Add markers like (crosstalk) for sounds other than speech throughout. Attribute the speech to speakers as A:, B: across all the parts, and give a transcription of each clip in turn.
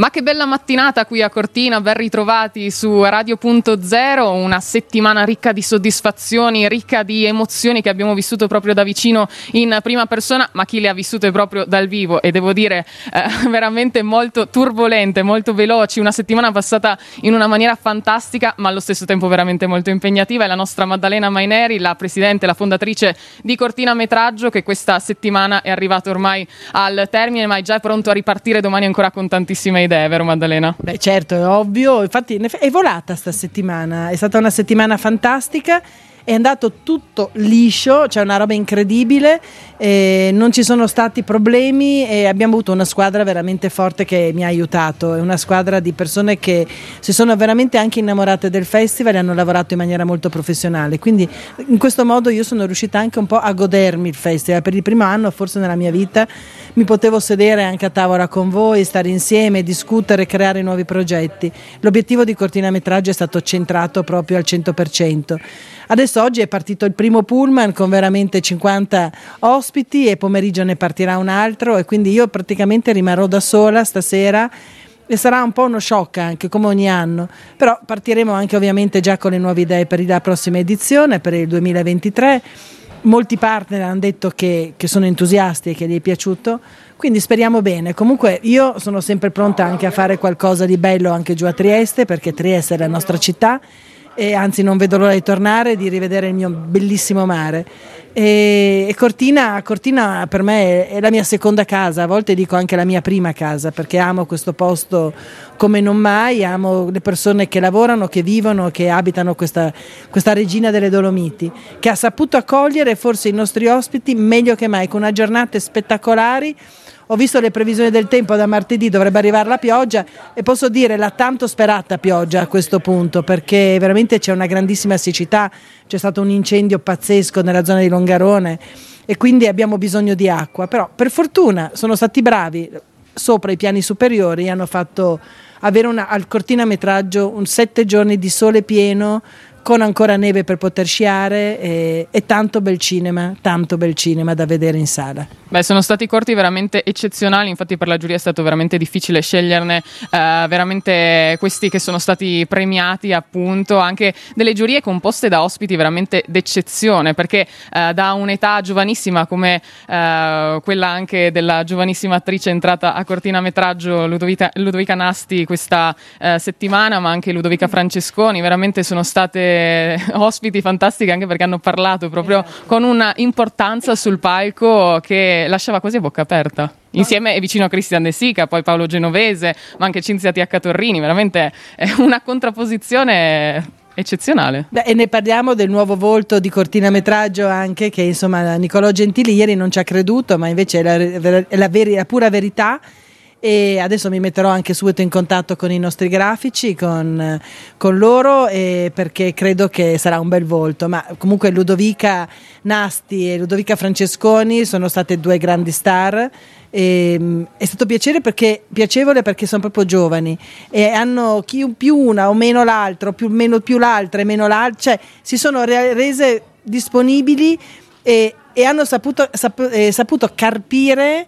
A: Ma che bella mattinata qui a Cortina, ben ritrovati su Radio.0, una settimana ricca di soddisfazioni, ricca di emozioni che abbiamo vissuto proprio da vicino in prima persona, ma chi le ha vissute proprio dal vivo e devo dire eh, (laughs) veramente molto turbolente, molto veloci, una settimana passata in una maniera fantastica, ma allo stesso tempo veramente molto impegnativa. È la nostra Maddalena Maineri, la presidente, la fondatrice di Cortina Metraggio, che questa settimana è arrivata ormai al termine, ma è già pronto a ripartire domani ancora con tantissime idee, vero Maddalena?
B: Beh certo, è ovvio, infatti è volata sta settimana, è stata una settimana fantastica è andato tutto liscio, c'è cioè una roba incredibile, eh, non ci sono stati problemi e abbiamo avuto una squadra veramente forte che mi ha aiutato, è una squadra di persone che si sono veramente anche innamorate del festival e hanno lavorato in maniera molto professionale, quindi in questo modo io sono riuscita anche un po' a godermi il festival, per il primo anno forse nella mia vita mi potevo sedere anche a tavola con voi, stare insieme, discutere, creare nuovi progetti. L'obiettivo di Cortina Metraggio è stato centrato proprio al 100%. Adesso oggi è partito il primo pullman con veramente 50 ospiti e pomeriggio ne partirà un altro e quindi io praticamente rimarrò da sola stasera e sarà un po' uno shock anche come ogni anno, però partiremo anche ovviamente già con le nuove idee per la prossima edizione, per il 2023. Molti partner hanno detto che, che sono entusiasti e che gli è piaciuto, quindi speriamo bene. Comunque io sono sempre pronta anche a fare qualcosa di bello anche giù a Trieste, perché Trieste è la nostra città e anzi non vedo l'ora di tornare e di rivedere il mio bellissimo mare. E, e Cortina, Cortina, per me è, è, la mia seconda casa, a volte dico anche la mia prima casa perché amo questo posto come non mai, amo le persone che lavorano, che vivono, che abitano questa, questa regina delle Dolomiti, che ha saputo accogliere forse i nostri ospiti meglio che mai, con una giornate spettacolari ho visto le previsioni del tempo da martedì, dovrebbe arrivare la pioggia e posso dire la tanto sperata pioggia a questo punto perché veramente c'è una grandissima siccità, c'è stato un incendio pazzesco nella zona di Longarone e quindi abbiamo bisogno di acqua, però per fortuna sono stati bravi sopra i piani superiori, hanno fatto avere una, al cortinametraggio un sette giorni di sole pieno con ancora neve per poter sciare e, e, tanto bel cinema, tanto bel cinema da vedere in sala.
A: Beh, sono stati corti veramente eccezionali, infatti per la giuria è stato veramente difficile sceglierne eh, veramente questi che sono stati premiati appunto, anche delle giurie composte da ospiti veramente d'eccezione, perché eh, da un'età giovanissima come eh, quella anche della giovanissima attrice entrata a Cortina Metraggio Ludovica, Ludovica Nasti questa eh, settimana, ma anche Ludovica Francesconi, veramente sono state (laughs) ospiti fantastiche anche perché hanno parlato proprio con una importanza sul palco che lasciava quasi a bocca aperta. Insieme e vicino a Cristian De Sica, poi Paolo Genovese, ma anche Cinzia Tiacca Torrini, veramente è (laughs) una contrapposizione eccezionale.
B: Beh, e ne parliamo del nuovo volto di cortinametraggio anche, che insomma Nicolò Gentili ieri non ci ha creduto, ma invece è la, è la, veri, la pura verità e adesso mi metterò anche subito in contatto con i nostri grafici, con, con loro perché credo che sarà un bel volto, ma comunque Ludovica Nasti e Ludovica Francesconi sono state due grandi star. E, è stato perché, piacevole perché sono proprio giovani e hanno chi più una o meno l'altro, più, meno, più l'altra e meno l'altra, cioè si sono rese disponibili e, e hanno saputo, sapu, eh, saputo carpire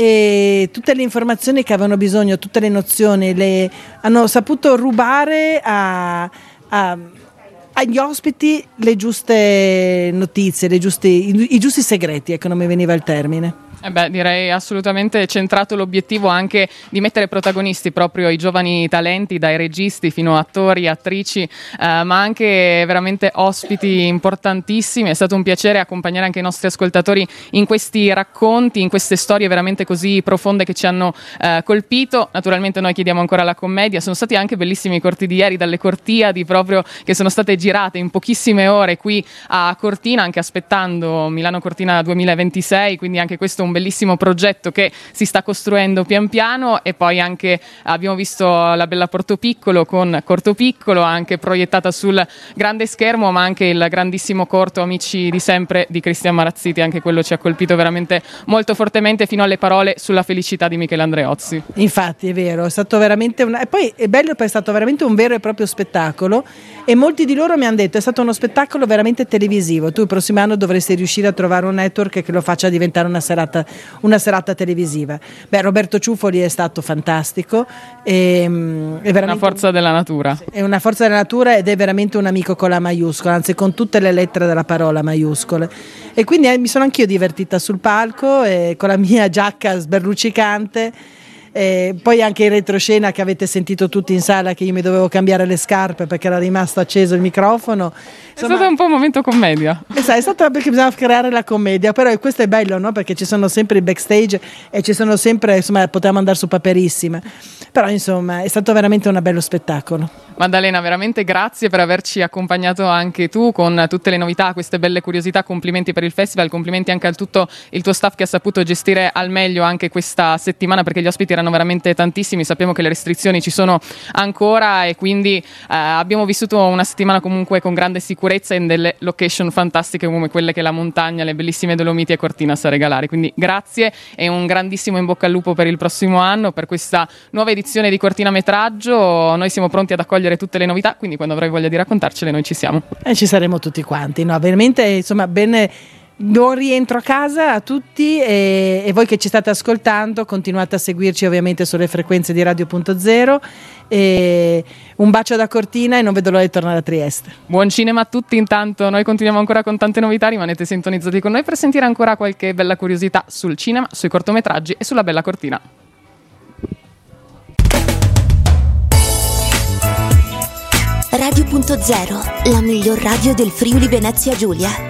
B: e tutte le informazioni che avevano bisogno, tutte le nozioni, le, hanno saputo rubare a, a, agli ospiti le giuste notizie, le giuste, i, i giusti segreti, ecco non mi veniva il termine.
A: Eh beh, direi assolutamente centrato l'obiettivo anche di mettere protagonisti proprio i giovani talenti, dai registi fino a attori, attrici, eh, ma anche veramente ospiti importantissimi. È stato un piacere accompagnare anche i nostri ascoltatori in questi racconti, in queste storie veramente così profonde che ci hanno eh, colpito. Naturalmente noi chiediamo ancora la commedia. Sono stati anche bellissimi i corti di ieri, dalle cortiadi proprio che sono state girate in pochissime ore qui a Cortina, anche aspettando Milano Cortina 2026, quindi anche questo un un bellissimo progetto che si sta costruendo pian piano e poi anche abbiamo visto la bella Porto Piccolo con Corto Piccolo, anche proiettata sul grande schermo, ma anche il grandissimo corto Amici di sempre di Cristian Marazziti, anche quello ci ha colpito veramente molto fortemente fino alle parole sulla felicità di Michele
B: Andreozzi. Infatti è vero, è stato veramente una... e poi è bello perché è stato veramente un vero e proprio spettacolo e molti di loro mi hanno detto è stato uno spettacolo veramente televisivo, tu il prossimo anno dovresti riuscire a trovare un network che lo faccia diventare una serata, una serata televisiva. Beh, Roberto Ciuffoli è stato fantastico. E,
A: mm, è una forza della natura.
B: È una forza della natura ed è veramente un amico con la maiuscola, anzi con tutte le lettere della parola maiuscole. E quindi eh, mi sono anch'io divertita sul palco eh, con la mia giacca sberluccicante eh, poi anche in retroscena che avete sentito tutti in sala che io mi dovevo cambiare le scarpe perché era rimasto acceso il microfono.
A: Insomma, è stato un po' un momento commedia.
B: Esatto, è stato perché bisognava creare la commedia, però questo è bello, no? Perché ci sono sempre i backstage e ci sono sempre, insomma, potevamo andare su paperissime. Però insomma, è stato veramente un bello spettacolo.
A: Maddalena, veramente grazie per averci accompagnato anche tu con tutte le novità, queste belle curiosità. Complimenti per il festival, complimenti anche a tutto il tuo staff che ha saputo gestire al meglio anche questa settimana perché gli ospiti erano veramente tantissimi. Sappiamo che le restrizioni ci sono ancora e quindi eh, abbiamo vissuto una settimana comunque con grande sicurezza in delle location fantastiche come quelle che la montagna, le bellissime Dolomiti e Cortina sa regalare. Quindi grazie e un grandissimo in bocca al lupo per il prossimo anno, per questa nuova edizione di Cortina Metraggio. Noi siamo pronti ad accogliere tutte le novità, quindi quando avrai voglia di raccontarcele noi ci siamo.
B: E ci saremo tutti quanti, no? Veramente, insomma, bene Buon rientro a casa a tutti e, e, voi che ci state ascoltando continuate a seguirci ovviamente sulle frequenze di Radio.0 e un bacio da Cortina e non vedo l'ora di tornare a Trieste.
A: Buon cinema a tutti intanto, noi continuiamo ancora con tante novità, rimanete sintonizzati con noi per sentire ancora qualche bella curiosità sul cinema, sui cortometraggi e sulla bella Cortina.
C: Radio.0, la miglior radio del Friuli Venezia Giulia.